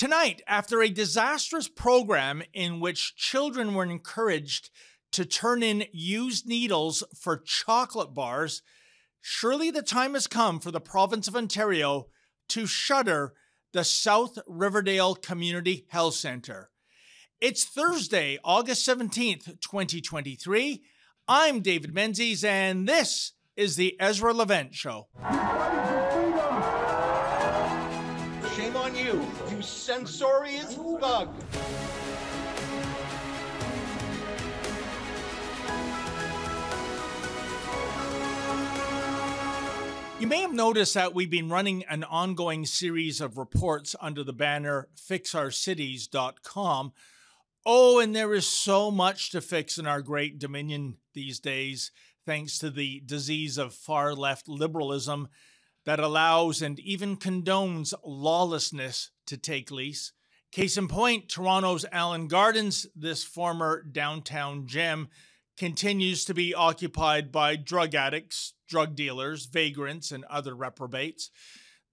Tonight, after a disastrous program in which children were encouraged to turn in used needles for chocolate bars, surely the time has come for the province of Ontario to shutter the South Riverdale Community Health Centre. It's Thursday, August 17th, 2023. I'm David Menzies, and this is the Ezra Levant Show. You, censorious thug. You may have noticed that we've been running an ongoing series of reports under the banner fixourcities.com. Oh, and there is so much to fix in our great dominion these days, thanks to the disease of far left liberalism that allows and even condones lawlessness to take lease. Case in point, Toronto's Allen Gardens, this former downtown gem, continues to be occupied by drug addicts, drug dealers, vagrants, and other reprobates.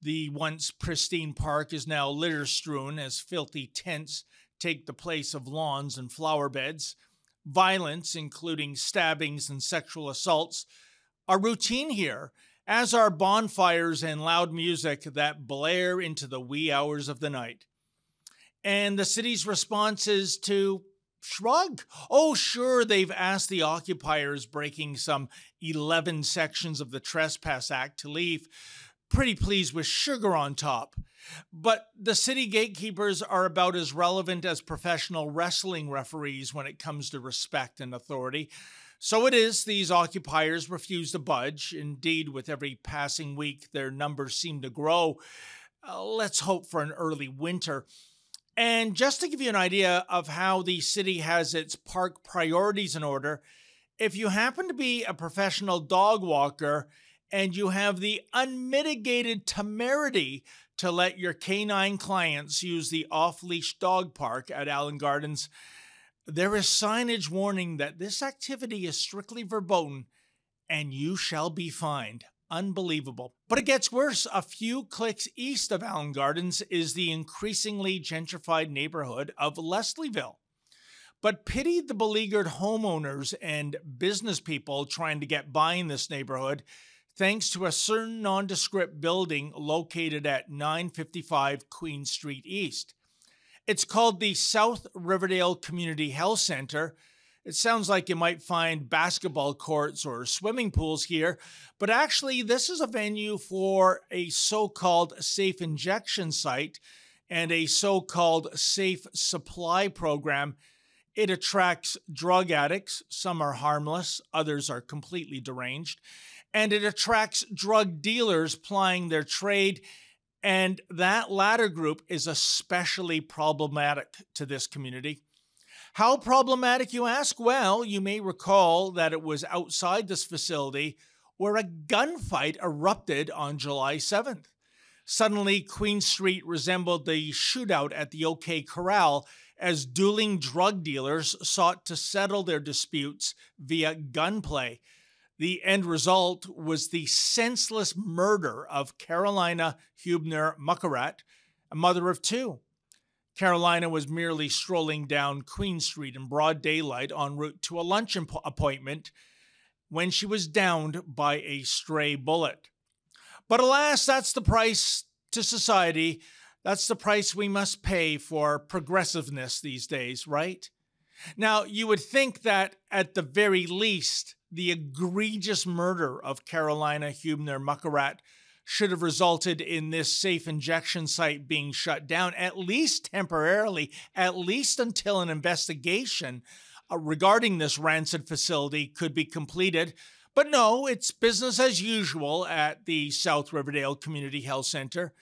The once pristine park is now litter strewn as filthy tents take the place of lawns and flower beds. Violence, including stabbings and sexual assaults, are routine here, as are bonfires and loud music that blare into the wee hours of the night. And the city's response is to shrug. Oh, sure, they've asked the occupiers breaking some 11 sections of the Trespass Act to leave. Pretty pleased with sugar on top. But the city gatekeepers are about as relevant as professional wrestling referees when it comes to respect and authority. So it is, these occupiers refuse to budge. Indeed, with every passing week, their numbers seem to grow. Uh, let's hope for an early winter. And just to give you an idea of how the city has its park priorities in order, if you happen to be a professional dog walker and you have the unmitigated temerity to let your canine clients use the off leash dog park at Allen Gardens, there is signage warning that this activity is strictly verboten and you shall be fined. Unbelievable. But it gets worse. A few clicks east of Allen Gardens is the increasingly gentrified neighborhood of Leslieville. But pity the beleaguered homeowners and business people trying to get by in this neighborhood thanks to a certain nondescript building located at 955 Queen Street East. It's called the South Riverdale Community Health Center it sounds like you might find basketball courts or swimming pools here, but actually, this is a venue for a so called safe injection site and a so called safe supply program. It attracts drug addicts. Some are harmless, others are completely deranged. And it attracts drug dealers plying their trade. And that latter group is especially problematic to this community. How problematic, you ask? Well, you may recall that it was outside this facility where a gunfight erupted on July 7th. Suddenly, Queen Street resembled the shootout at the OK Corral as dueling drug dealers sought to settle their disputes via gunplay. The end result was the senseless murder of Carolina Huebner Makurat, a mother of two. Carolina was merely strolling down Queen Street in broad daylight en route to a lunch appointment when she was downed by a stray bullet. But alas, that's the price to society. That's the price we must pay for progressiveness these days, right? Now, you would think that at the very least, the egregious murder of Carolina Huebner Makurat should have resulted in this safe injection site being shut down, at least temporarily, at least until an investigation uh, regarding this rancid facility could be completed. But no, it's business as usual at the South Riverdale Community Health Center.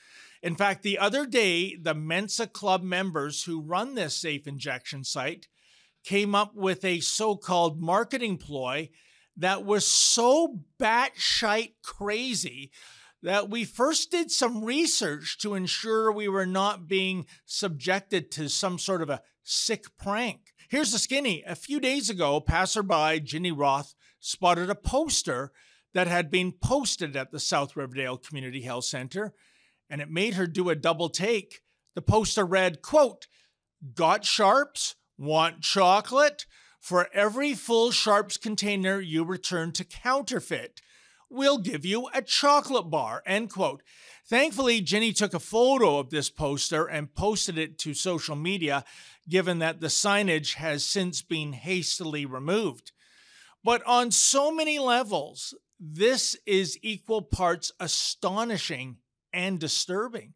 In fact, the other day, the Mensa Club members who run this safe injection site came up with a so called marketing ploy that was so batshite crazy that we first did some research to ensure we were not being subjected to some sort of a sick prank. Here's the skinny. A few days ago, passerby Ginny Roth spotted a poster that had been posted at the South Riverdale Community Health Center, and it made her do a double take. The poster read, quote, Got sharps? Want chocolate? For every full sharps container you return to COUNTERfit, we'll give you a chocolate bar. End quote. Thankfully, Ginny took a photo of this poster and posted it to social media, given that the signage has since been hastily removed. But on so many levels, this is equal parts astonishing and disturbing.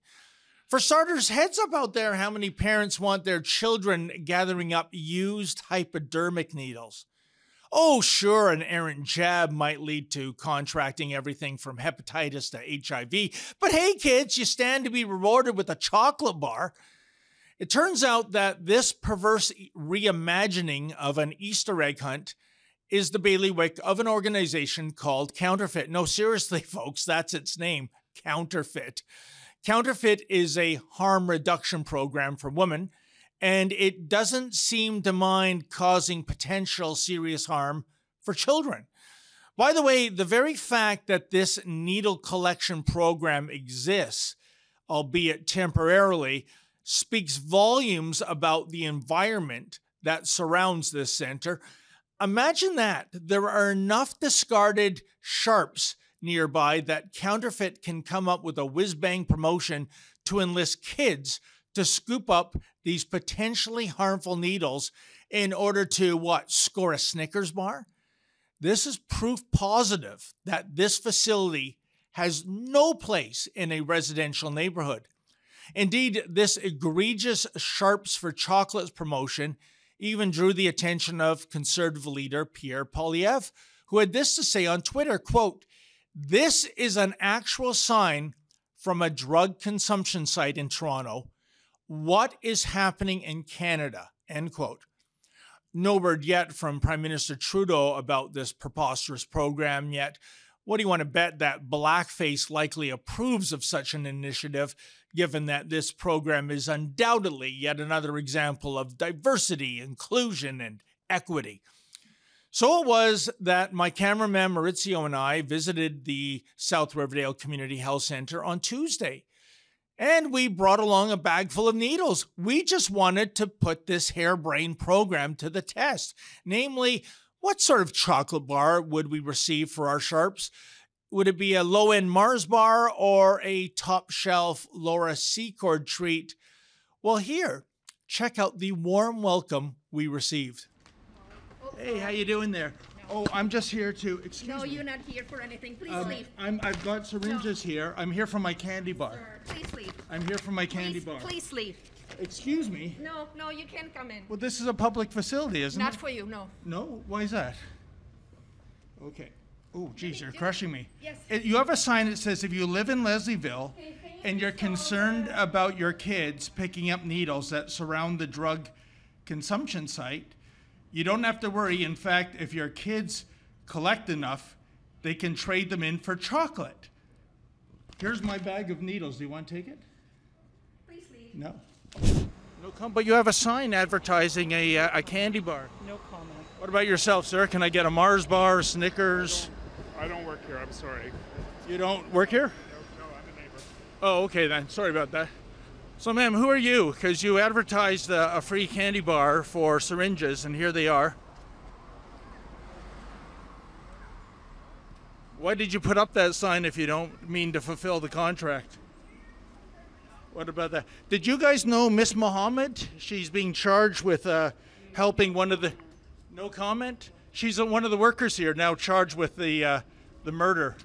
For starters, heads up out there how many parents want their children gathering up used hypodermic needles. Oh, sure, an errant jab might lead to contracting everything from hepatitis to HIV, but hey, kids, you stand to be rewarded with a chocolate bar. It turns out that this perverse reimagining of an Easter egg hunt is the bailiwick of an organization called COUNTERfit. No, seriously, folks, that's its name COUNTERfit. COUNTERfit is a harm reduction program for women, and it doesn't seem to mind causing potential serious harm for children. By the way, the very fact that this needle collection program exists, albeit temporarily, speaks volumes about the environment that surrounds this center. Imagine that there are enough discarded sharps nearby that COUNTERfit can come up with a whiz bang promotion to enlist kids to scoop up these potentially harmful needles in order to what score a Snickers bar. This is proof positive that this facility has no place in a residential neighborhood. Indeed, this egregious Sharps for Chocolates promotion even drew the attention of conservative leader Pierre Poilievre, who had this to say on Twitter, quote, this is an actual sign from a drug consumption site in Toronto. What is happening in Canada? End quote. No word yet from Prime Minister Trudeau about this preposterous program yet. What do you want to bet that Blackface likely approves of such an initiative, given that this program is undoubtedly yet another example of diversity, inclusion, and equity? So it was that my cameraman Maurizio and I visited the South Riverdale Community Health Center on Tuesday. And we brought along a bag full of needles. We just wanted to put this harebrained program to the test. Namely, what sort of chocolate bar would we receive for our sharps? Would it be a low end Mars bar or a top shelf Laura Secord treat? Well, here, check out the warm welcome we received. Hey, how you doing there? Oh, I'm just here to, excuse me. No, me. you're not here for anything. Please Um, leave. I'm, I've got syringes here. I'm here for my candy bar. Sir, Please leave. I'm here for my candy Please, bar. please leave. Excuse me. No, no, you can't come in. Well, this is a public facility, isn't it? Not it? for you, no. No? Why is that? Okay. Oh, geez, you're crushing me. Yes. It- You have a sign that says if you live in Leslieville and you're concerned about your kids picking up needles that surround the drug consumption site, you don't have to worry. In fact, if your kids collect enough, they can trade them in for chocolate. Here's my bag of needles. Do you want to take it? Please leave. No. No comment. But you have a sign advertising a, uh, a candy bar. No comment. What about yourself, sir? Can I get a Mars bar, Snickers? I don't work here. I'm sorry. You don't work here? No, No, I'm a neighbor. Oh, okay then. Sorry about that. So, ma'am, who are you? Because you advertised a, a free candy bar for syringes, and here they are. Why did you put up that sign if you don't mean to fulfill the contract? What about that? Did you guys know Miss Mohammed? She's being charged with uh, helping one of the. No comment. She's one of the workers here now charged with the uh, the murder.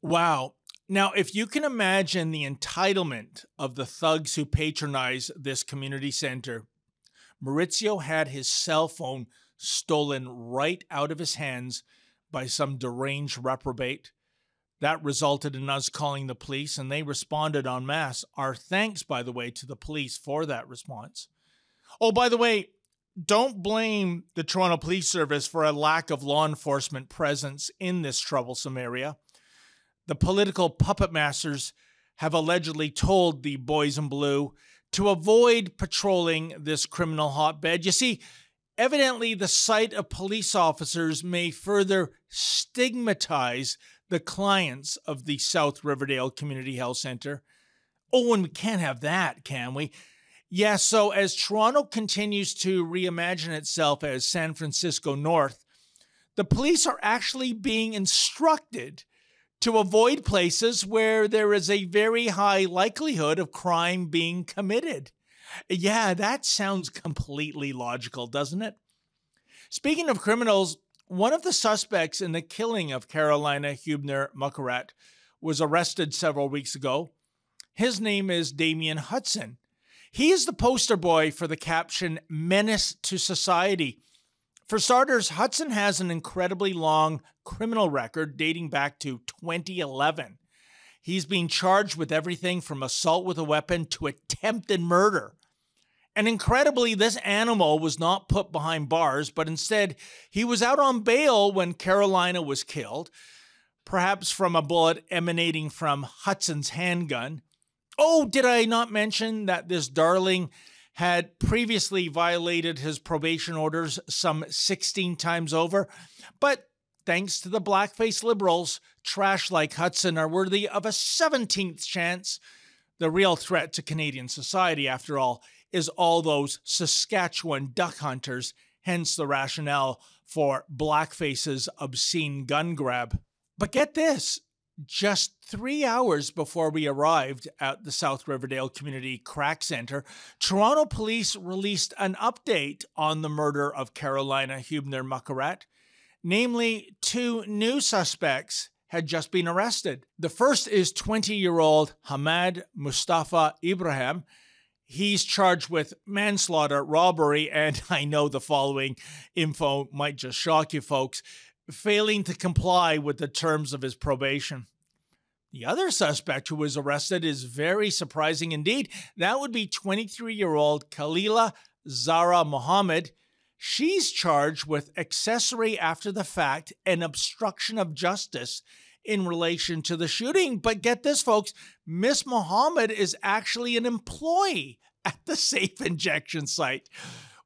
Wow. Now, if you can imagine the entitlement of the thugs who patronize this community center, Maurizio had his cell phone stolen right out of his hands by some deranged reprobate. That resulted in us calling the police, and they responded en masse. Our thanks, by the way, to the police for that response. Oh, by the way, don't blame the Toronto Police Service for a lack of law enforcement presence in this troublesome area. The political puppet masters have allegedly told the boys in blue to avoid patrolling this criminal hotbed. You see, evidently, the sight of police officers may further stigmatize the clients of the South Riverdale Community Health Center. Oh, and we can't have that, can we? Yeah, so as Toronto continues to reimagine itself as San Francisco North, the police are actually being instructed to avoid places where there is a very high likelihood of crime being committed. Yeah, that sounds completely logical, doesn't it? Speaking of criminals, one of the suspects in the killing of Carolina Huebner Makurat was arrested several weeks ago. His name is Damien Hudson. He is the poster boy for the caption Menace to Society. For starters, Hudson has an incredibly long criminal record dating back to 2011. He's being charged with everything from assault with a weapon to attempted murder. And incredibly, this animal was not put behind bars, but instead, he was out on bail when Carolina was killed, perhaps from a bullet emanating from Hudson's handgun. Oh, did I not mention that this darling had previously violated his probation orders some 16 times over? But thanks to the blackface liberals, trash like Hudson are worthy of a 17th chance. The real threat to Canadian society, after all, is all those Saskatchewan duck hunters, hence the rationale for Blackface's obscene gun grab. But get this just three hours before we arrived at the South Riverdale Community Crack Center, Toronto police released an update on the murder of Carolina Huebner Makurat. Namely, two new suspects had just been arrested. The first is 20 year old Hamad Mustafa Ibrahim. He's charged with manslaughter, robbery, and I know the following info might just shock you folks failing to comply with the terms of his probation. The other suspect who was arrested is very surprising indeed. That would be 23 year old Khalila Zara Mohammed. She's charged with accessory after the fact and obstruction of justice in relation to the shooting. But get this, folks Miss Mohammed is actually an employee at the safe injection site.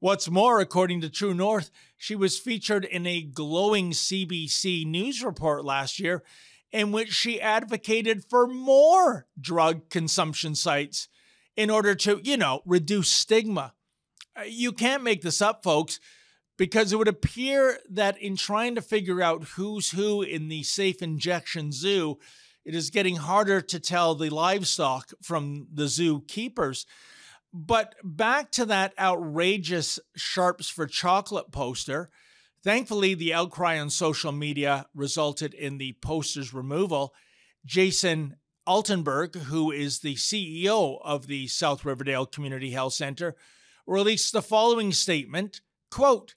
What's more, according to True North, she was featured in a glowing CBC news report last year in which she advocated for more drug consumption sites in order to, you know, reduce stigma. Uh, you can't make this up, folks because it would appear that in trying to figure out who's who in the safe injection zoo, it is getting harder to tell the livestock from the zoo keepers. But back to that outrageous Sharps for Chocolate poster. Thankfully, the outcry on social media resulted in the poster's removal. Jason Altenberg, who is the CEO of the South Riverdale Community Health Center, released the following statement quote,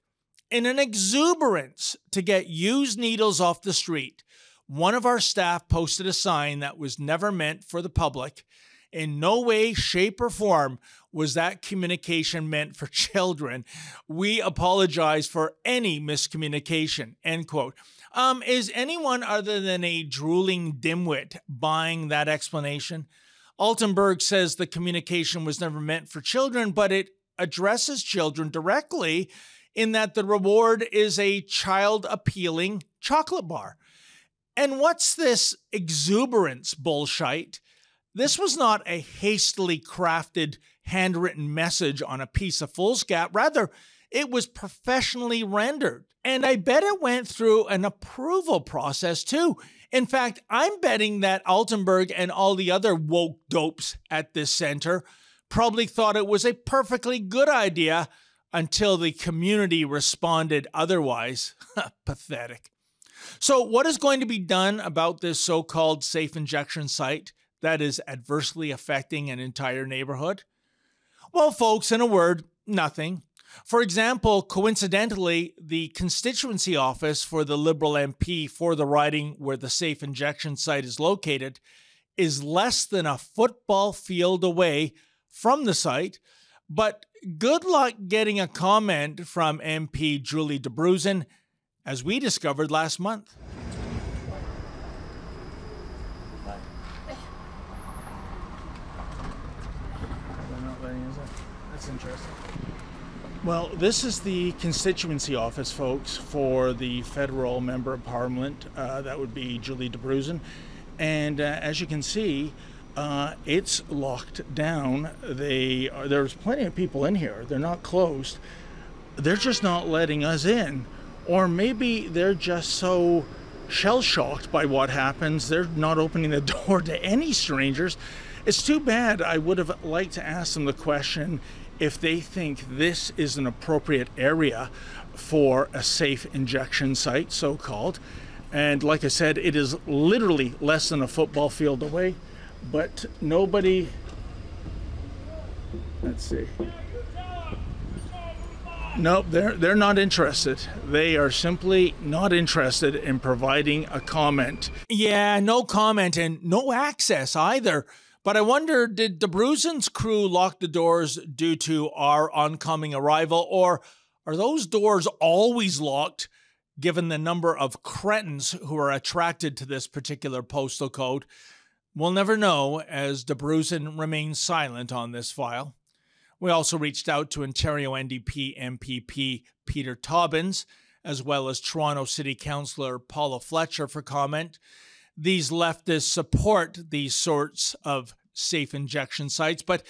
in an exuberance to get used needles off the street, one of our staff posted a sign that was never meant for the public. In no way, shape, or form was that communication meant for children. We apologize for any miscommunication. End quote. Um, is anyone other than a drooling dimwit buying that explanation? Altenberg says the communication was never meant for children, but it addresses children directly in that the reward is a child appealing chocolate bar. And what's this exuberance bullshit? This was not a hastily crafted handwritten message on a piece of foolscap. Rather, it was professionally rendered. And I bet it went through an approval process too. In fact, I'm betting that Altenberg and all the other woke dopes at this center probably thought it was a perfectly good idea until the community responded otherwise. Pathetic. So, what is going to be done about this so called safe injection site that is adversely affecting an entire neighborhood? Well, folks, in a word, nothing. For example, coincidentally, the constituency office for the Liberal MP for the riding where the safe injection site is located is less than a football field away from the site, but good luck getting a comment from MP Julie Dabrusin, as we discovered last month. That's interesting. Well, this is the constituency office, folks, for the federal member of parliament. Uh, that would be Julie Dabrusin. And uh, as you can see, uh, it's locked down. They are, there's plenty of people in here. They're not closed. They're just not letting us in, or maybe they're just so shell shocked by what happens. They're not opening the door to any strangers. It's too bad. I would have liked to ask them the question if they think this is an appropriate area for a safe injection site, so called. And like I said, it is literally less than a football field away, but nobody. Let's see. Nope, they're they're not interested. They are simply not interested in providing a comment. Yeah, no comment and no access either. But I wonder, did Dabrusin's crew lock the doors due to our oncoming arrival, or are those doors always locked given the number of cretins who are attracted to this particular postal code? We'll never know as Debruzin remains silent on this file. We also reached out to Ontario NDP MPP Peter Tabuns, as well as Toronto City Councillor Paula Fletcher for comment. These leftists support these sorts of safe injection sites, but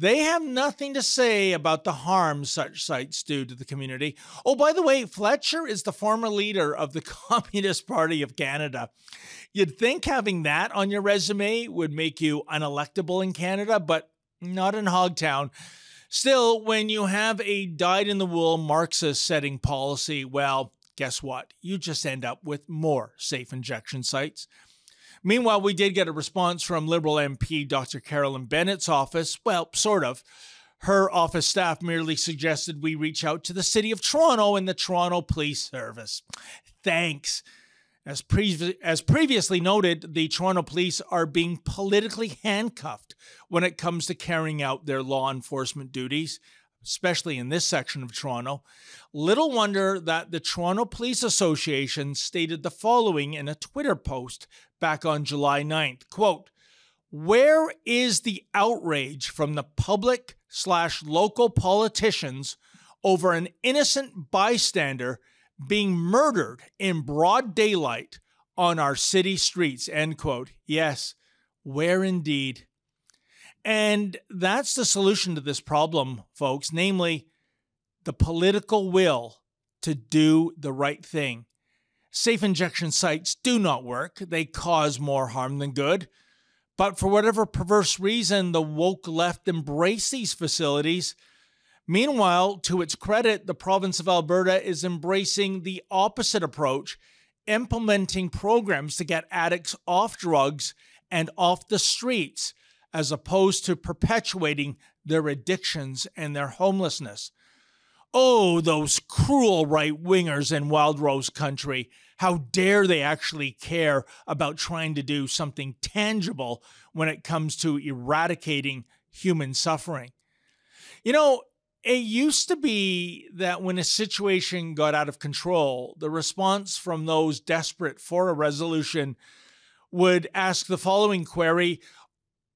they have nothing to say about the harm such sites do to the community. Oh, by the way, Fletcher is the former leader of the Communist Party of Canada. You'd think having that on your resume would make you unelectable in Canada, but not in Hogtown. Still, when you have a dyed in the wool Marxist setting policy, well, guess what? You just end up with more safe injection sites. Meanwhile, we did get a response from Liberal MP Dr. Carolyn Bennett's office. Well, sort of. Her office staff merely suggested we reach out to the City of Toronto and the Toronto Police Service. Thanks. As, pre- as previously noted, the Toronto Police are being politically handcuffed when it comes to carrying out their law enforcement duties, especially in this section of Toronto. Little wonder that the Toronto Police Association stated the following in a Twitter post back on July 9th. Quote, where is the outrage from the public slash local politicians over an innocent bystander being murdered in broad daylight on our city streets? End quote. Yes, where indeed. And that's the solution to this problem, folks, namely the political will to do the right thing. Safe injection sites do not work, they cause more harm than good. But for whatever perverse reason, the woke left embrace these facilities. Meanwhile, to its credit, the province of Alberta is embracing the opposite approach, implementing programs to get addicts off drugs and off the streets, as opposed to perpetuating their addictions and their homelessness. Oh, those cruel right wingers in Wild Rose Country. How dare they actually care about trying to do something tangible when it comes to eradicating human suffering? You know, it used to be that when a situation got out of control, the response from those desperate for a resolution would ask the following query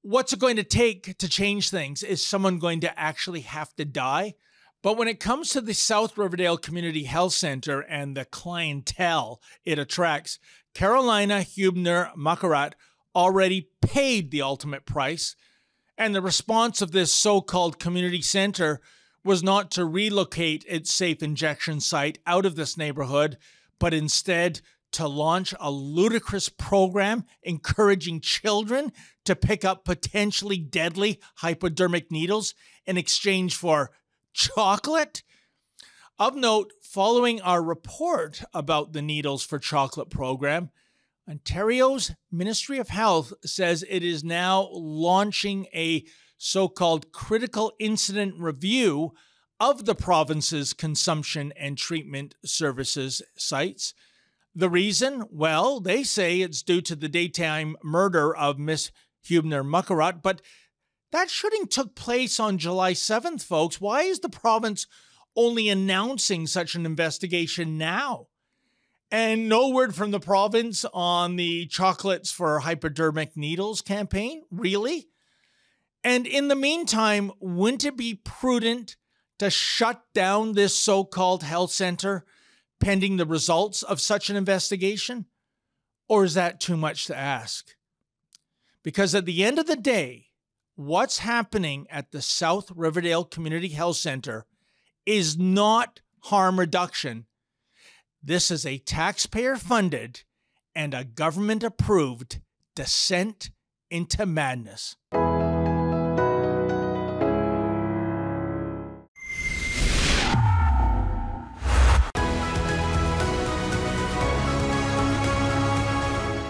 What's it going to take to change things? Is someone going to actually have to die? But when it comes to the South Riverdale Community Health Center and the clientele it attracts, Carolina Huebner Makurat already paid the ultimate price. And the response of this so called community center was not to relocate its safe injection site out of this neighborhood, but instead to launch a ludicrous program encouraging children to pick up potentially deadly hypodermic needles in exchange for chocolate. Of note, following our report about the Needles for Chocolate program, Ontario's Ministry of Health says it is now launching a so called critical incident review of the province's consumption and treatment services sites. The reason? Well, they say it's due to the daytime murder of Miss Huebner Makurat, but that shooting took place on July 7th, folks. Why is the province only announcing such an investigation now? And no word from the province on the chocolates for hypodermic needles campaign? Really? And in the meantime, wouldn't it be prudent to shut down this so called health center pending the results of such an investigation? Or is that too much to ask? Because at the end of the day, what's happening at the South Riverdale Community Health Center is not harm reduction. This is a taxpayer funded and a government approved descent into madness.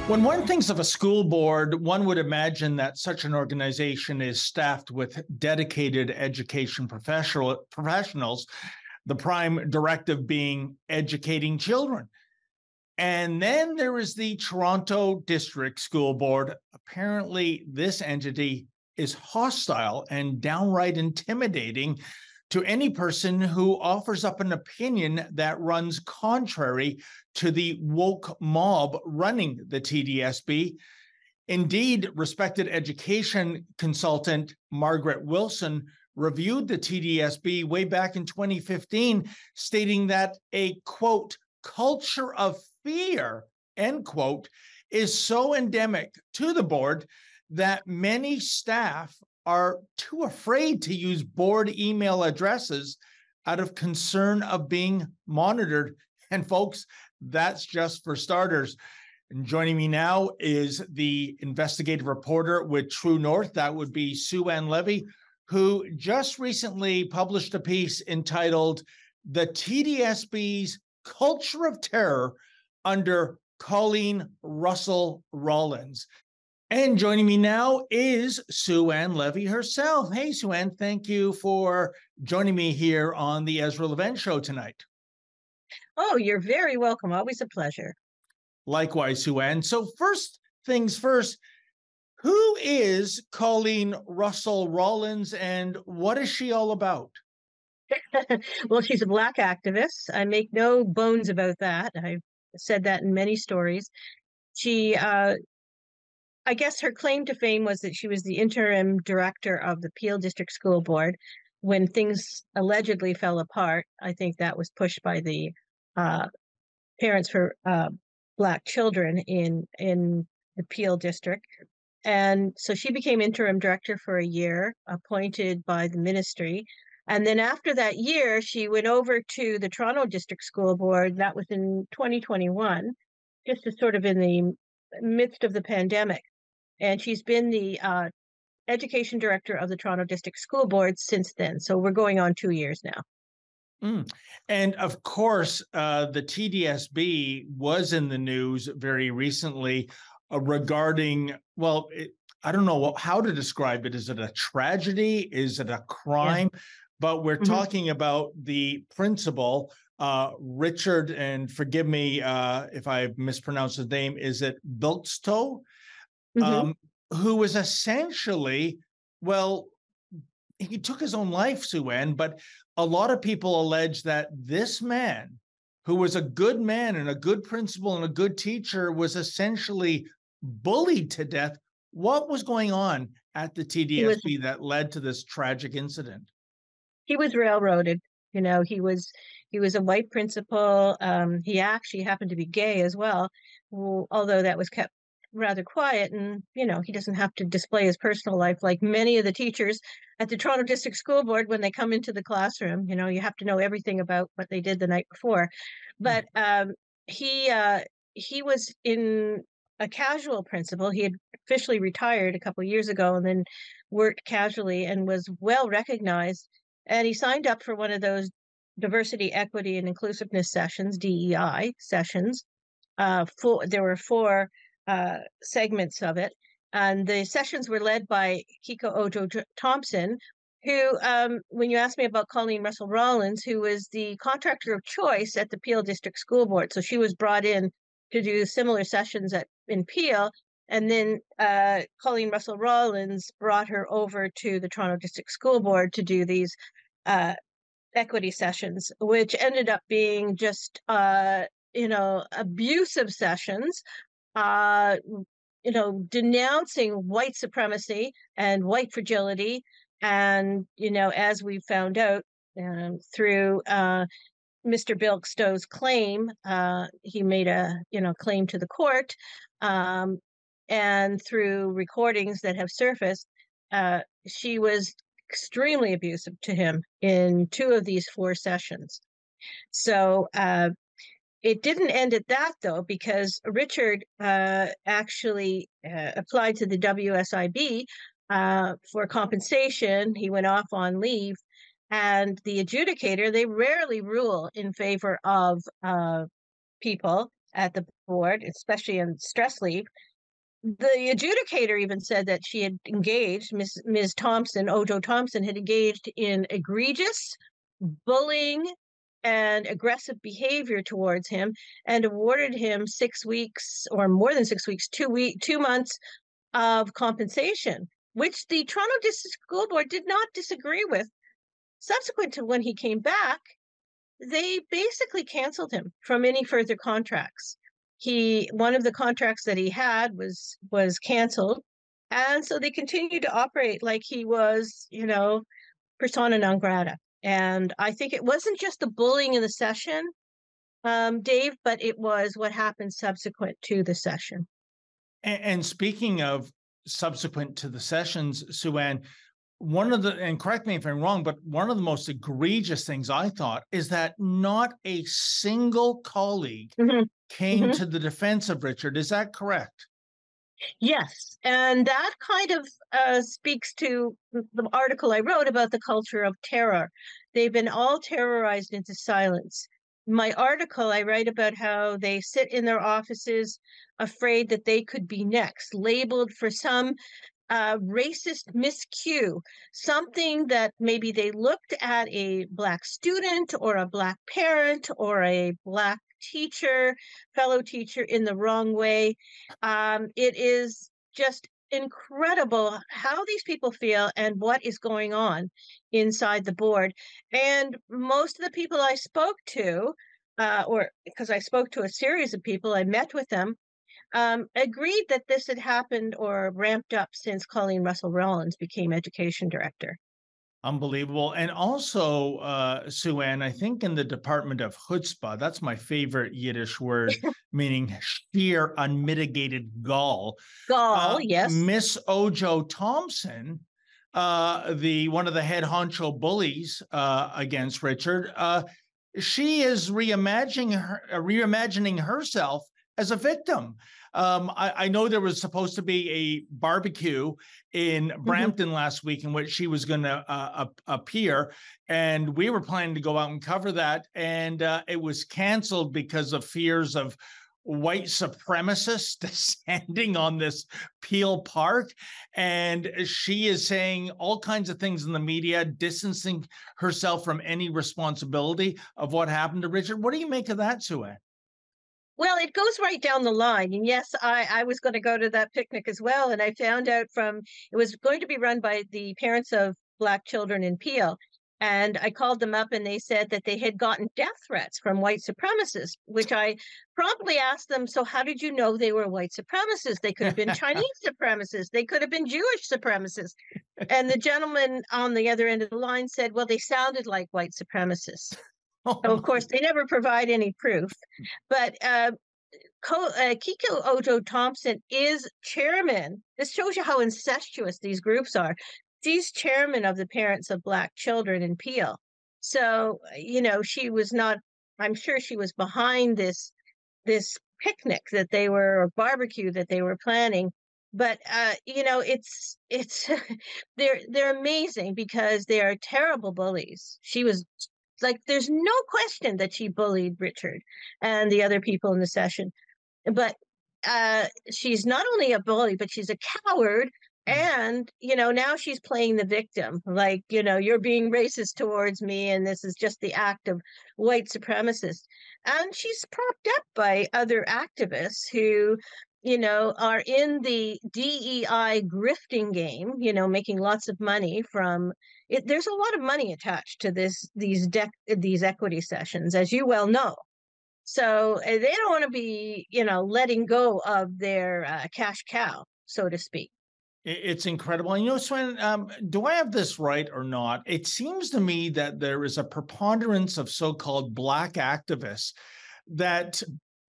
When one thinks of a school board, one would imagine that such an organization is staffed with dedicated education professional, professionals, the prime directive being educating children. And then there is the Toronto District School Board. Apparently, this entity is hostile and downright intimidating to any person who offers up an opinion that runs contrary to the woke mob running the TDSB. Indeed, respected education consultant Margaret Wilson reviewed the TDSB way back in 2015, stating that a quote, culture of fear, end quote, is so endemic to the board that many staff are too afraid to use board email addresses out of concern of being monitored. And folks, that's just for starters. And joining me now is the investigative reporter with True North. That would be Sue Ann Levy, who just recently published a piece entitled The TDSB's Culture of Terror under Colleen Russell Rollins. And joining me now is Sue Ann Levy herself. Hey, Sue Ann, thank you for joining me here on the Ezra Levant Show tonight. Oh, you're very welcome. Always a pleasure. Likewise, Sue Ann. So, first things first, who is Colleen Russell Rollins and what is she all about? well, she's a Black activist. I make no bones about that. I've said that in many stories. She, uh, I guess her claim to fame was that she was the interim director of the Peel District School Board when things allegedly fell apart. I think that was pushed by the uh, parents for uh, Black children in in the Peel District. And so she became interim director for a year, appointed by the ministry. And then after that year, she went over to the Toronto District School Board. That was in 2021, just as sort of in the midst of the pandemic. And she's been the uh, education director of the Toronto District School Board since then. So we're going on two years now. Mm. And of course, uh, the TDSB was in the news very recently uh, regarding, well, it, I don't know how to describe it. Is it a tragedy? Is it a crime? Yeah but we're mm-hmm. talking about the principal, uh, Richard, and forgive me uh, if I mispronounced his name, is it Bilkszto? Mm-hmm. Um, who was essentially, well, he took his own life, Sue Ann, but a lot of people allege that this man, who was a good man and a good principal and a good teacher, was essentially bullied to death. What was going on at the TDSB was, that led to this tragic incident? he was railroaded. You know, he was he was a white principal. Um, he actually happened to be gay as well, although that was kept rather quiet. And you know, he doesn't have to display his personal life like many of the teachers at the Toronto District School Board when they come into the classroom. You know, you have to know everything about what they did the night before. Hmm. But um, he uh, he was in a casual principal. He had officially retired a couple years ago and then worked casually and was well recognized and he signed up for one of those diversity, equity, and inclusiveness sessions, DEI sessions. Uh, four, there were four uh, segments of it, and the sessions were led by Kike Ojo Thompson, who, um, when you asked me about Colleen Russell Rollins, who was the contractor of choice at the Peel District School Board, so she was brought in to do similar sessions at in Peel, and then uh, Colleen Russell Rollins brought her over to the Toronto District School Board to do these uh, equity sessions, which ended up being just, uh, you know, abusive sessions, uh, you know, denouncing white supremacy and white fragility. And, you know, as we found out um, through uh, Mr. Bilkszto's claim, uh, he made a, you know, claim to the court. Um, and through recordings that have surfaced, uh, she was extremely abusive to him in two of these four sessions. So uh, it didn't end at that though, because Richard uh, actually uh, applied to the WSIB uh, for compensation. He went off on leave, and the adjudicator they rarely rule in favor of uh, people at the board, especially in stress leave. The adjudicator even said that she had engaged, Ms. Ms. Thompson, Ojo Thompson, had engaged in egregious bullying and aggressive behavior towards him and awarded him six weeks or more than six weeks, two week, two months of compensation, which the Toronto District School Board did not disagree with. Subsequent to when he came back, they basically canceled him from any further contracts. He one of the contracts that he had was was canceled, and so they continued to operate like he was, you know, persona non grata. And I think it wasn't just the bullying in the session, um, Dave, but it was what happened subsequent to the session. And, and speaking of subsequent to the sessions, Sue Ann, one of the, and correct me if I'm wrong, but one of the most egregious things I thought is that not a single colleague Mhm. came Mhm. to the defense of Richard. Is that correct? Yes, and that kind of uh, speaks to the article I wrote about the culture of terror. They've been all terrorized into silence. My article, I write about how they sit in their offices afraid that they could be next, labeled for some uh, racist miscue, something that maybe they looked at a Black student or a Black parent or a Black teacher, fellow teacher in the wrong way. Um, it is just incredible how these people feel and what is going on inside the board. And most of the people I spoke to, uh, or because I spoke to a series of people, I met with them, um, agreed that this had happened or ramped up since Colleen Russell Rollins became education director. Unbelievable. And also, uh, Sue Ann, I think in the Department of Chutzpah, that's my favorite Yiddish word, meaning sheer unmitigated gall. Gall, Uh, yes. Miss Ojo Thompson, uh, the one of the head honcho bullies uh, against Richard, uh, she is reimagining her, uh, reimagining herself as a victim. Um, I, I know there was supposed to be a barbecue in Mm-hmm. Brampton last week in which she was going to uh, appear, and we were planning to go out and cover that, and uh, it was canceled because of fears of white supremacists descending on this Peel Park. And she is saying all kinds of things in the media, distancing herself from any responsibility of what happened to Richard. What do you make of that, Sue? Well, it goes right down the line. And yes, I, I was going to go to that picnic as well. And I found out from it was going to be run by the parents of Black children in Peel. And I called them up and they said that they had gotten death threats from white supremacists, which I promptly asked them, So, how did you know they were white supremacists? They could have been Chinese supremacists, they could have been Jewish supremacists. And the gentleman on the other end of the line said, Well, they sounded like white supremacists. Of course, they never provide any proof. But uh, Co- uh, Kike Ojo Thompson is chairman. This shows you how incestuous these groups are. She's chairman of the parents of Black children in Peel. So, uh, you know, she was not, I'm sure she was behind this this picnic that they were or barbecue that they were planning but uh you know it's it's they're they're amazing because they are terrible bullies she was like there's no question that she bullied Richard and the other people in the session. But uh she's not only a bully, but she's a coward. And, you know, now she's playing the victim. Like, you know, you're being racist towards me, and this is just the act of white supremacists. And she's propped up by other activists who, you know, are in the DEI grifting game, you know, making lots of money from it, there's a lot of money attached to this these these equity sessions, as you well know. So uh, they don't want to be, you know, letting go of their uh, cash cow, so to speak. It's incredible. And you know, Swen, um, do I have this right or not? It seems to me that there is a preponderance of so called Black activists that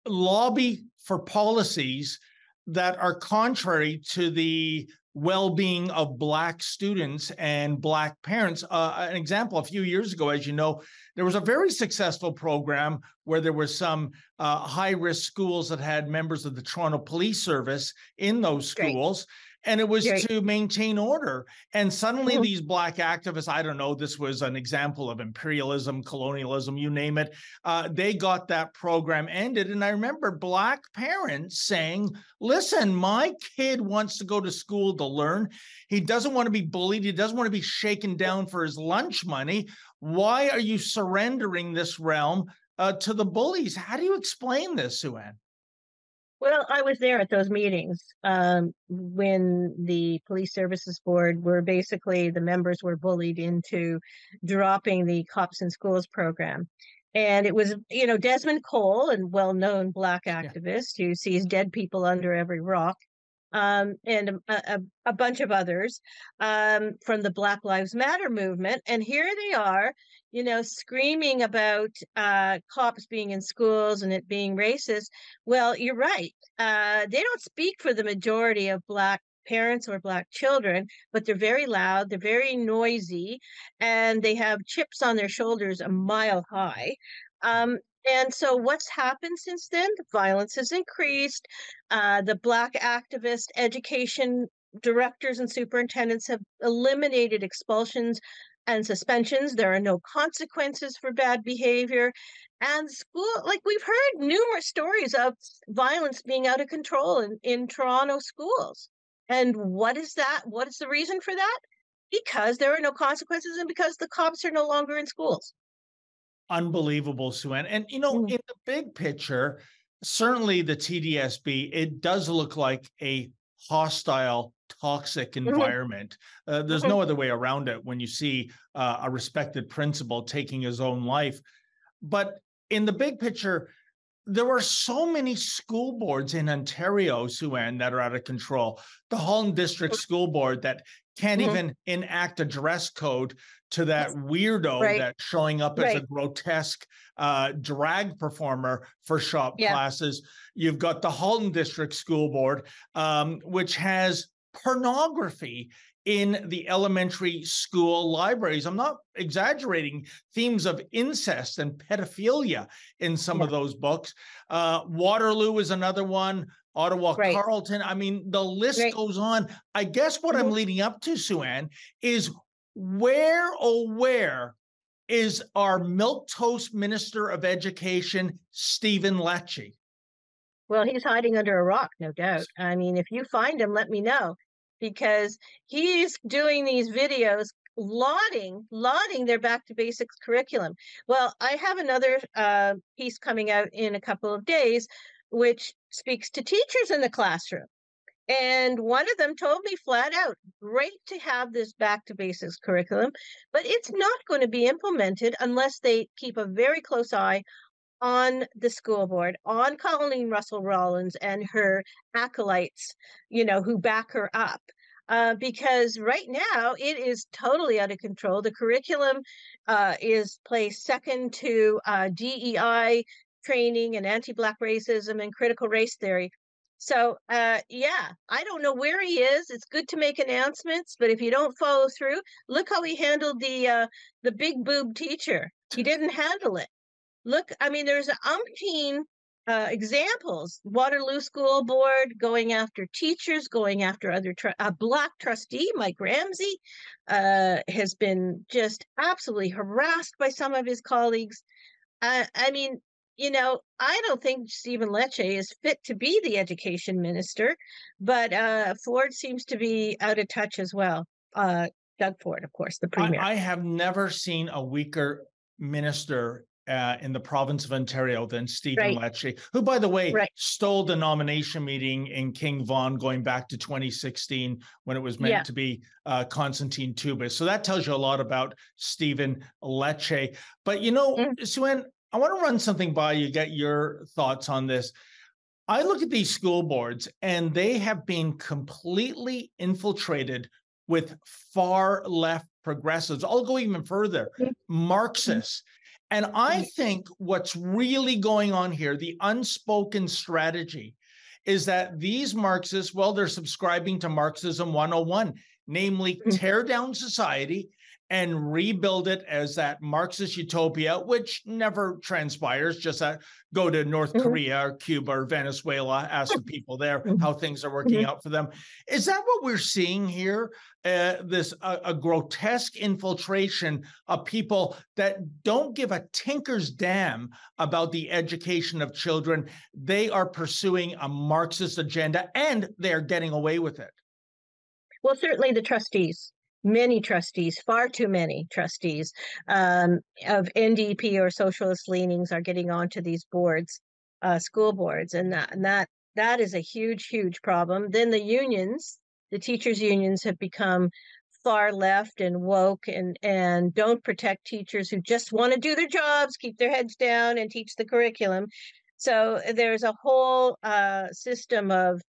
lobby for policies that are contrary to the well-being of black students and black parents. Uh, an example a few years ago as you know there was a very successful program where there were some uh, high-risk schools that had members of the toronto police service in those schools and it was to maintain order. And suddenly, mm-hmm. these black activists, I don't know, this was an example of imperialism, colonialism, you name it. Uh, they got that program ended. And I remember black parents saying, listen, my kid wants to go to school to learn. He doesn't want to be bullied, he doesn't want to be shaken down for his lunch money. Why are you surrendering this realm uh, to the bullies? How do you explain this, Sue-Ann? Well, I was there at those meetings um, when the police services board were basically the members were bullied into dropping the cops in schools program. And it was, you know, Desmond Cole, a well known black activist yeah. who sees dead people under every rock, um, and a, a, a, bunch of others um, from the Black Lives Matter movement. And here they are, you know, screaming about uh, cops being in schools and it being racist. Well, you're right. Uh, they don't speak for the majority of Black parents or black children but they're very loud they're very noisy and they have chips on their shoulders a mile high um, and so, what's happened since then? The violence has increased. Uh, the Black activist education directors and superintendents have eliminated expulsions and suspensions. There are no consequences for bad behavior. And school, like we've heard numerous stories of violence being out of control in, in Toronto schools. And what is that? What is the reason for that? Because there are no consequences and because the cops are no longer in schools unbelievable, Sue-Ann. And you know, mm. in the big picture, certainly the TDSB, it does look like a hostile, toxic mm-hmm. environment. Uh, there's mm-hmm. no other way around it when you see uh, a respected principal taking his own life. But in the big picture, there are so many school boards in Ontario, Sue-Ann, that are out of control. The Halton District School Board that can't mm-hmm. even enact a dress code to that weirdo right. that's showing up right. as a grotesque uh, drag performer for shop yeah. classes. You've got the Halton District School Board, um, which has pornography in the elementary school libraries. I'm not exaggerating themes of incest and pedophilia in some yeah. of those books. Uh, Waterloo is another one. Ottawa right. Carleton. I mean, the list goes on. I guess what mm-hmm. I'm leading up to, Sue-Ann, is where, oh, where is our milk toast minister of education, Stephen Lecce? Well, he's hiding under a rock, no doubt. I mean, if you find him, let me know because he's doing these videos lauding lauding their back to basics curriculum well i have another uh, piece coming out in a couple of days which speaks to teachers in the classroom and one of them told me flat out, great to have this back to basics curriculum, but it's not going to be implemented unless they keep a very close eye on the school board, on Colleen Russell-Rawlins and her acolytes, you know, who back her up. Uh, because right now it is totally out of control. The curriculum uh, is placed second to uh, DEI training and anti Black racism and critical race theory. So, uh, yeah, I don't know where he is. It's good to make announcements, but if you don't follow through, look how he handled the uh, the big boob teacher. He didn't handle it. Look, I mean, there's umpteen uh, examples. Waterloo School Board going after teachers, going after other tr- a black trustee, Mike Ramsay, uh, has been just absolutely harassed by some of his colleagues. I mean, you know, I don't think Stephen Lecce is fit to be the education minister, but uh, Ford seems to be out of touch as well. Uh, Doug Ford, of course, the premier. I, I have never seen a weaker minister uh, in the province of Ontario than Stephen right. Lecce, who, by the way, right. stole the nomination meeting in King Vaughan going back to 2016 when it was meant yeah. to be uh, Constantine Toubis. So that tells you a lot about Stephen Lecce. But you know, mm. Sue-Ann, I want to run something by you, get your thoughts on this. I look at these school boards and they have been completely infiltrated with far left progressives. I'll go even further, mm-hmm. Marxists. And I mm-hmm. think what's really going on here, the unspoken strategy, is that these Marxists, well, they're subscribing to Marxism 101, namely Mm. tear down society and rebuild it as that Marxist utopia, which never transpires. Just uh, go to North Mhm. Korea or Cuba or Venezuela, ask the people there Mhm. how things are working Mhm. out for them. Is that what we're seeing here? Uh, this uh, a grotesque infiltration of people that don't give a tinker's damn about the education of children. They are pursuing a Marxist agenda, and they are getting away with it. Well, certainly the trustees, many trustees, far too many trustees um, of NDP or socialist leanings are getting onto these boards, uh, school boards, and that and that that is a huge, huge problem. Then the unions, the teachers' unions, have become far left and woke and and don't protect teachers who just want to do their jobs, keep their heads down, and teach the curriculum. So there's a whole uh, system of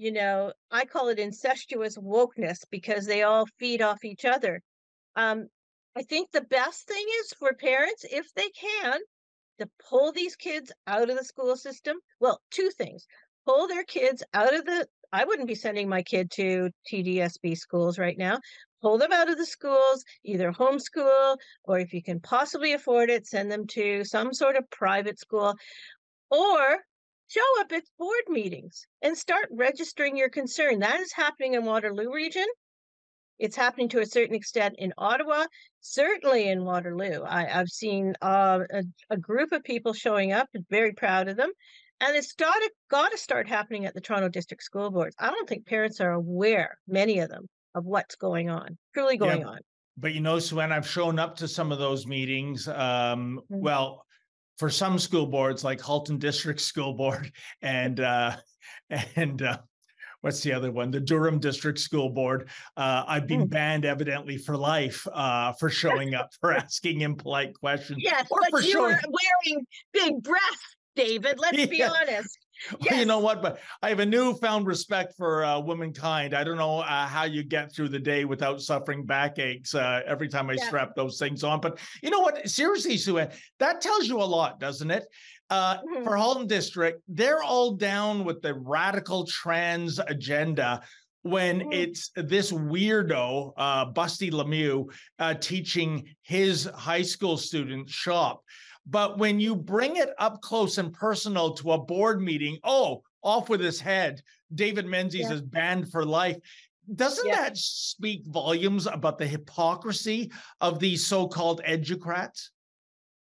you know, I call it incestuous wokeness because they all feed off each other. Um, I think the best thing is for parents, if they can, to pull these kids out of the school system. Well, two things pull their kids out of the, I wouldn't be sending my kid to TDSB schools right now. Pull them out of the schools, either homeschool or if you can possibly afford it, send them to some sort of private school or show up at board meetings and start registering your concern. That is happening in Waterloo region. It's happening to a certain extent in Ottawa, certainly in Waterloo. I, have seen uh, a, a, group of people showing up, very proud of them. And it's got to, got to start happening at the Toronto District School Boards. I don't think parents are aware, many of them, of what's going on, truly going Yeah, on. But you know, Sue-Ann, I've shown up to some of those meetings. Um, Mm. well, for some school boards like Halton District School Board and uh, and uh, what's the other one? The Durham District School Board. Uh, I've been Mm. banned evidently for life uh, for showing up for asking impolite questions. Yes, or but for you showing. were wearing big breasts, David. Let's be Yeah. honest. Well, you know what? But I have a newfound respect for uh, womankind. I don't know uh, how you get through the day without suffering backaches uh, every time I Yeah. strap those things on. But you know what? Seriously, Sue, that tells you a lot, doesn't it? Uh, Mhm. For Halton District, they're all down with the radical trans agenda. When Mhm. it's this weirdo, uh, Busty Lemieux, uh, teaching his high school students shop, but when you bring it up close and personal to a board meeting, oh, off with his head. David Menzies Yeah. is banned for life. Doesn't Yeah. that speak volumes about the hypocrisy of these so-called educrats?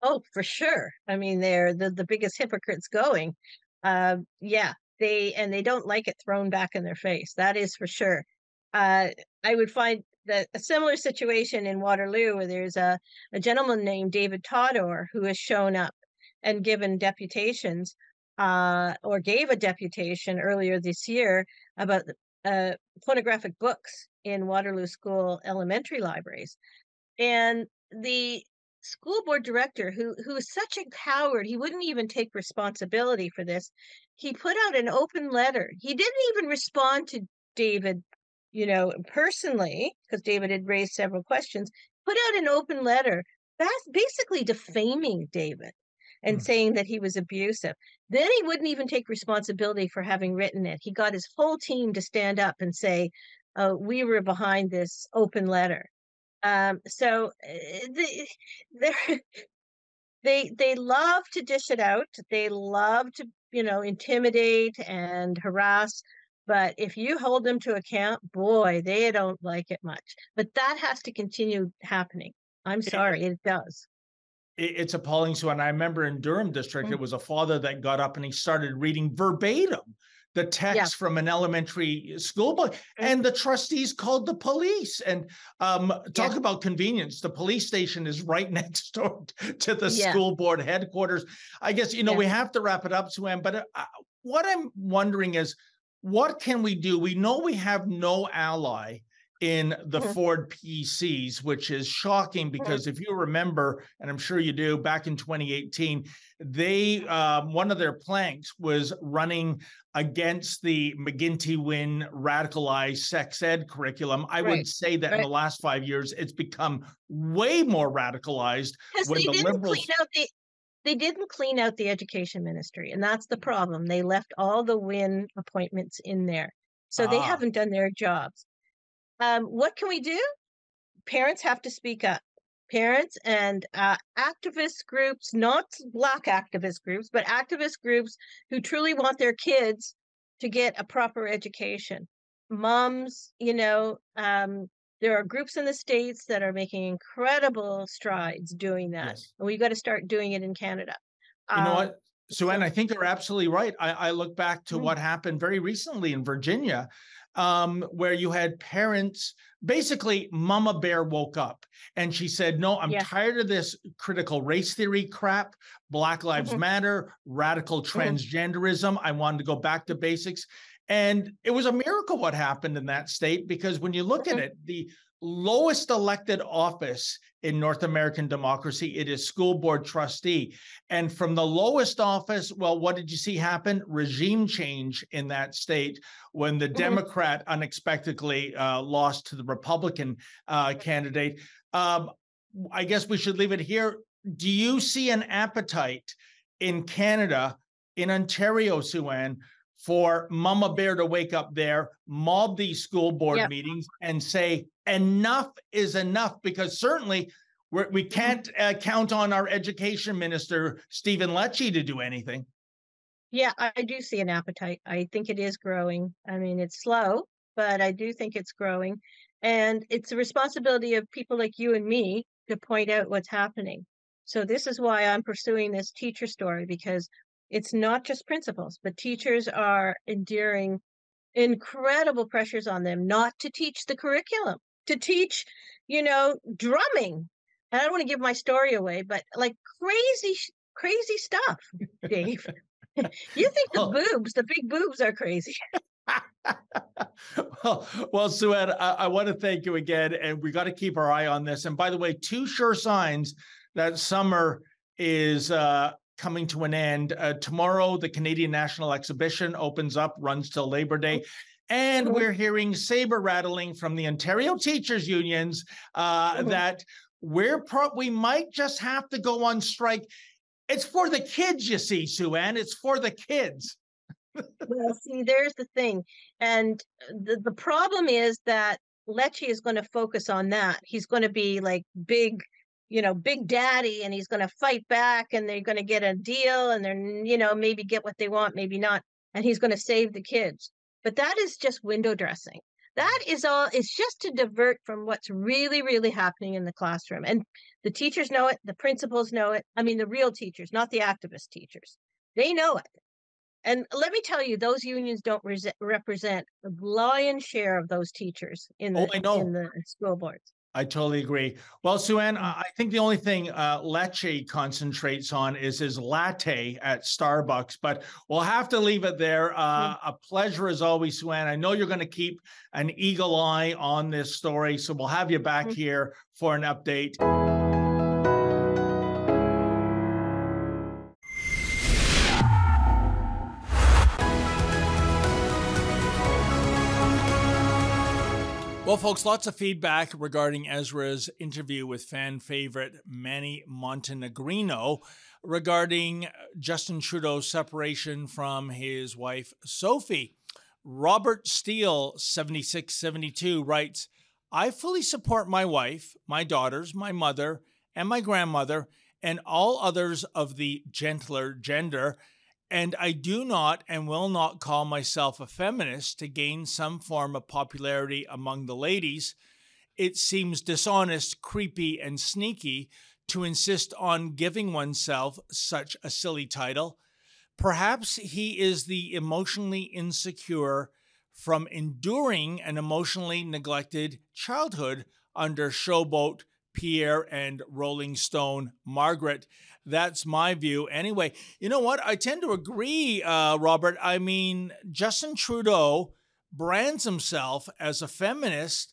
Oh, for sure. I mean, they're the, the biggest hypocrites going. Uh, yeah, they and they don't like it thrown back in their face. That is for sure. Uh, I would find that a similar situation in Waterloo, where there's a, a gentleman named David Todor who has shown up and given deputations, uh, or gave a deputation earlier this year about uh, pornographic books in Waterloo School elementary libraries, and the school board director who who is such a coward he wouldn't even take responsibility for this he put out an open letter. He didn't even respond to david you know personally because david had raised several questions put out an open letter that's basically defaming david and Hmm. saying that he was abusive then he wouldn't even take responsibility for having written it he got his whole team to stand up and say uh, we were behind this open letter um, so uh, they, they they love to dish it out. They love to you know intimidate and harass. But if you hold them to account, boy, they don't like it much. But that has to continue happening. I'm sorry, it does. It- It's appalling. So, and I remember in Durham District, Mm. it was a father that got up and he started reading verbatim the text from an elementary school book, Mm. and the trustees called the police. And um, talk Yeah. about convenience. The police station is right next door to the Yeah. school board headquarters. I guess you know Yeah. we have to wrap it up, Sue But uh, what I'm wondering is, what can we do? We know we have no ally in the Mhm. Ford PCs, which is shocking because if you remember, and I'm sure you do, back in 2018, they um, one of their planks was running against the McGuinty Wynne radicalized sex ed curriculum. I would say that in the last five years, it's become way more radicalized Because when they the didn't liberals clean out the they didn't clean out the education ministry, and that's the problem. They left all the Wynne appointments in there, so they Ah. haven't done their jobs. Um, what can we do? Parents have to speak up. Parents and uh, activist groups, not black activist groups, but activist groups who truly want their kids to get a proper education. Moms, you know, um, there are groups in the states that are making incredible strides doing that. Yes. And we've got to start doing it in Canada. You know Um, what, Sue Ann, I think you're absolutely right. I, I look back to Mm. what happened very recently in Virginia, um, where you had parents. Basically, Mama Bear woke up and she said, "No, I'm Yeah. tired of this critical race theory crap. Black Lives Mhm. Matter, radical Mhm. transgenderism. I wanted to go back to basics." And it was a miracle what happened in that state because when you look at Mhm. it, the lowest elected office in North American democracy, it is school board trustee. And from the lowest office, well, what did you see happen? Regime change in that state when the Mhm. Democrat unexpectedly uh, lost to the Republican uh, candidate. Um, I guess we should leave it here. Do you see an appetite in Canada, in Ontario, Sue Ann, for Mama Bear to wake up there, mob these school board Yep. meetings, and say enough is enough? Because certainly we're, we can't uh, count on our education minister Stephen Lecce to do anything. Yeah, I I do see an appetite. I think it is growing. I mean, it's slow, but I do think it's growing. And it's the responsibility of people like you and me to point out what's happening. So this is why I'm pursuing this teacher story because it's not just principals, but teachers are enduring incredible pressures on them not to teach the curriculum, to teach, you know, drumming. And I don't want to give my story away, but like crazy, crazy stuff, Dave. You think the Well- boobs, the big boobs are crazy. well, well, Sue I, I want to thank you again, and we got to keep our eye on this. And by the way, two sure signs that summer is uh, coming to an end. Uh, tomorrow, the Canadian National Exhibition opens up, runs till Labor Day. And Mhm. we're hearing saber rattling from the Ontario Teachers Unions uh, Mhm. that we're pro- we might just have to go on strike. It's for the kids, you see, Sue Ann. It's for the kids. Well, see, there's the thing. And the, the problem is that Lecce is going to focus on that. He's going to be like big, you know, big daddy, and he's going to fight back, and they're going to get a deal, and they're, you know, maybe get what they want, maybe not. And he's going to save the kids. But that is just window dressing. That mm. is all, it's just to divert from what's really, really happening in the classroom. And the teachers know it, the principals know it. I mean, the real teachers, not the activist teachers. They know it. And let me tell you, those unions don't rese- represent the lion's share of those teachers in Oh, the know. in the school boards. I totally agree. Well, Mm. I think the only thing uh, Lecce concentrates on is his latte at Starbucks, but we'll have to leave it there. Uh, A pleasure as always, Sue Ann. I know you're going to keep an eagle eye on this story, so we'll have you back Mhm. here for an update. Well, folks, lots of feedback regarding Ezra's interview with fan favorite Manny Montenegrino regarding Justin Trudeau's separation from his wife, Sophie. Robert Steele, 7672, writes I fully support my wife, my daughters, my mother, and my grandmother, and all others of the gentler gender. And I do not and will not call myself a feminist to gain some form of popularity among the ladies. It seems dishonest, creepy, and sneaky to insist on giving oneself such a silly title. Perhaps he is the emotionally insecure from enduring an emotionally neglected childhood under Showboat, Pierre, and Rolling Stone, Margaret. That's my view. Anyway, you know what? I tend to agree, uh, Robert. I mean, Justin Trudeau brands himself as a feminist,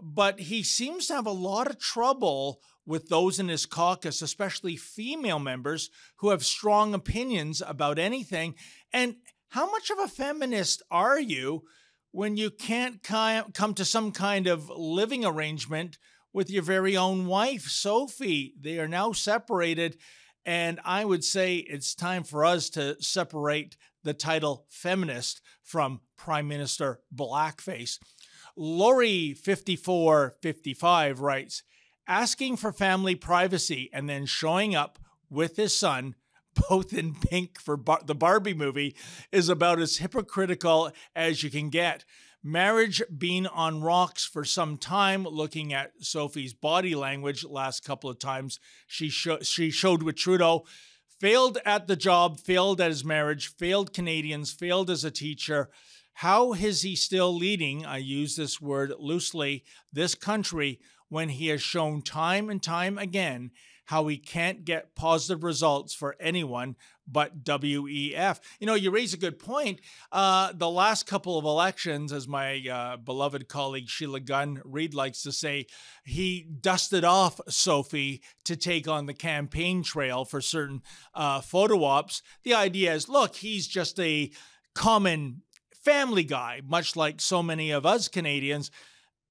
but he seems to have a lot of trouble with those in his caucus, especially female members who have strong opinions about anything. And how much of a feminist are you when you can't come to some kind of living arrangement with your very own wife, Sophie? They are now separated. And I would say it's time for us to separate the title feminist from Prime Minister Blackface. Lori5455 writes asking for family privacy and then showing up with his son, both in pink for bar- the Barbie movie, is about as hypocritical as you can get. Marriage being on rocks for some time, looking at Sophie's body language last couple of times she, she showed with Trudeau. Failed at the job, failed at his marriage, failed Canadians, failed as a teacher. How is he still leading? I use this word loosely, this country when he has shown time and time again how he can't get positive results for anyone but WEF. You know, you raise a good point. Uh, the last couple of elections, as my uh, beloved colleague Sheila Gunn Reid likes to say, he dusted off Sophie to take on the campaign trail for certain uh, photo ops. The idea is look, he's just a common family guy, much like so many of us Canadians.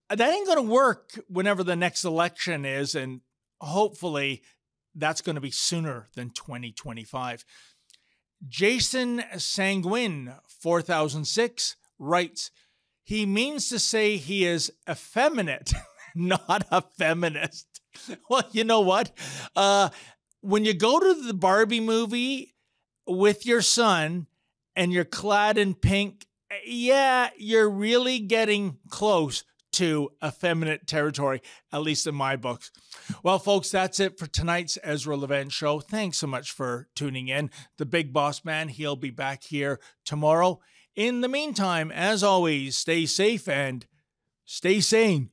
That ain't going to work whenever the next election is. And hopefully that's going to be sooner than 2025. Jason Sanguin, 4006, writes, he means to say he is effeminate, not a feminist. Well, you know what? Uh, when you go to the Barbie movie with your son and you're clad in pink, yeah, you're really getting close to effeminate territory, at least in my books. Well, folks, that's it for tonight's Ezra Levant show. Thanks so much for tuning in. The big boss man, he'll be back here tomorrow. In the meantime, as always, stay safe and stay sane.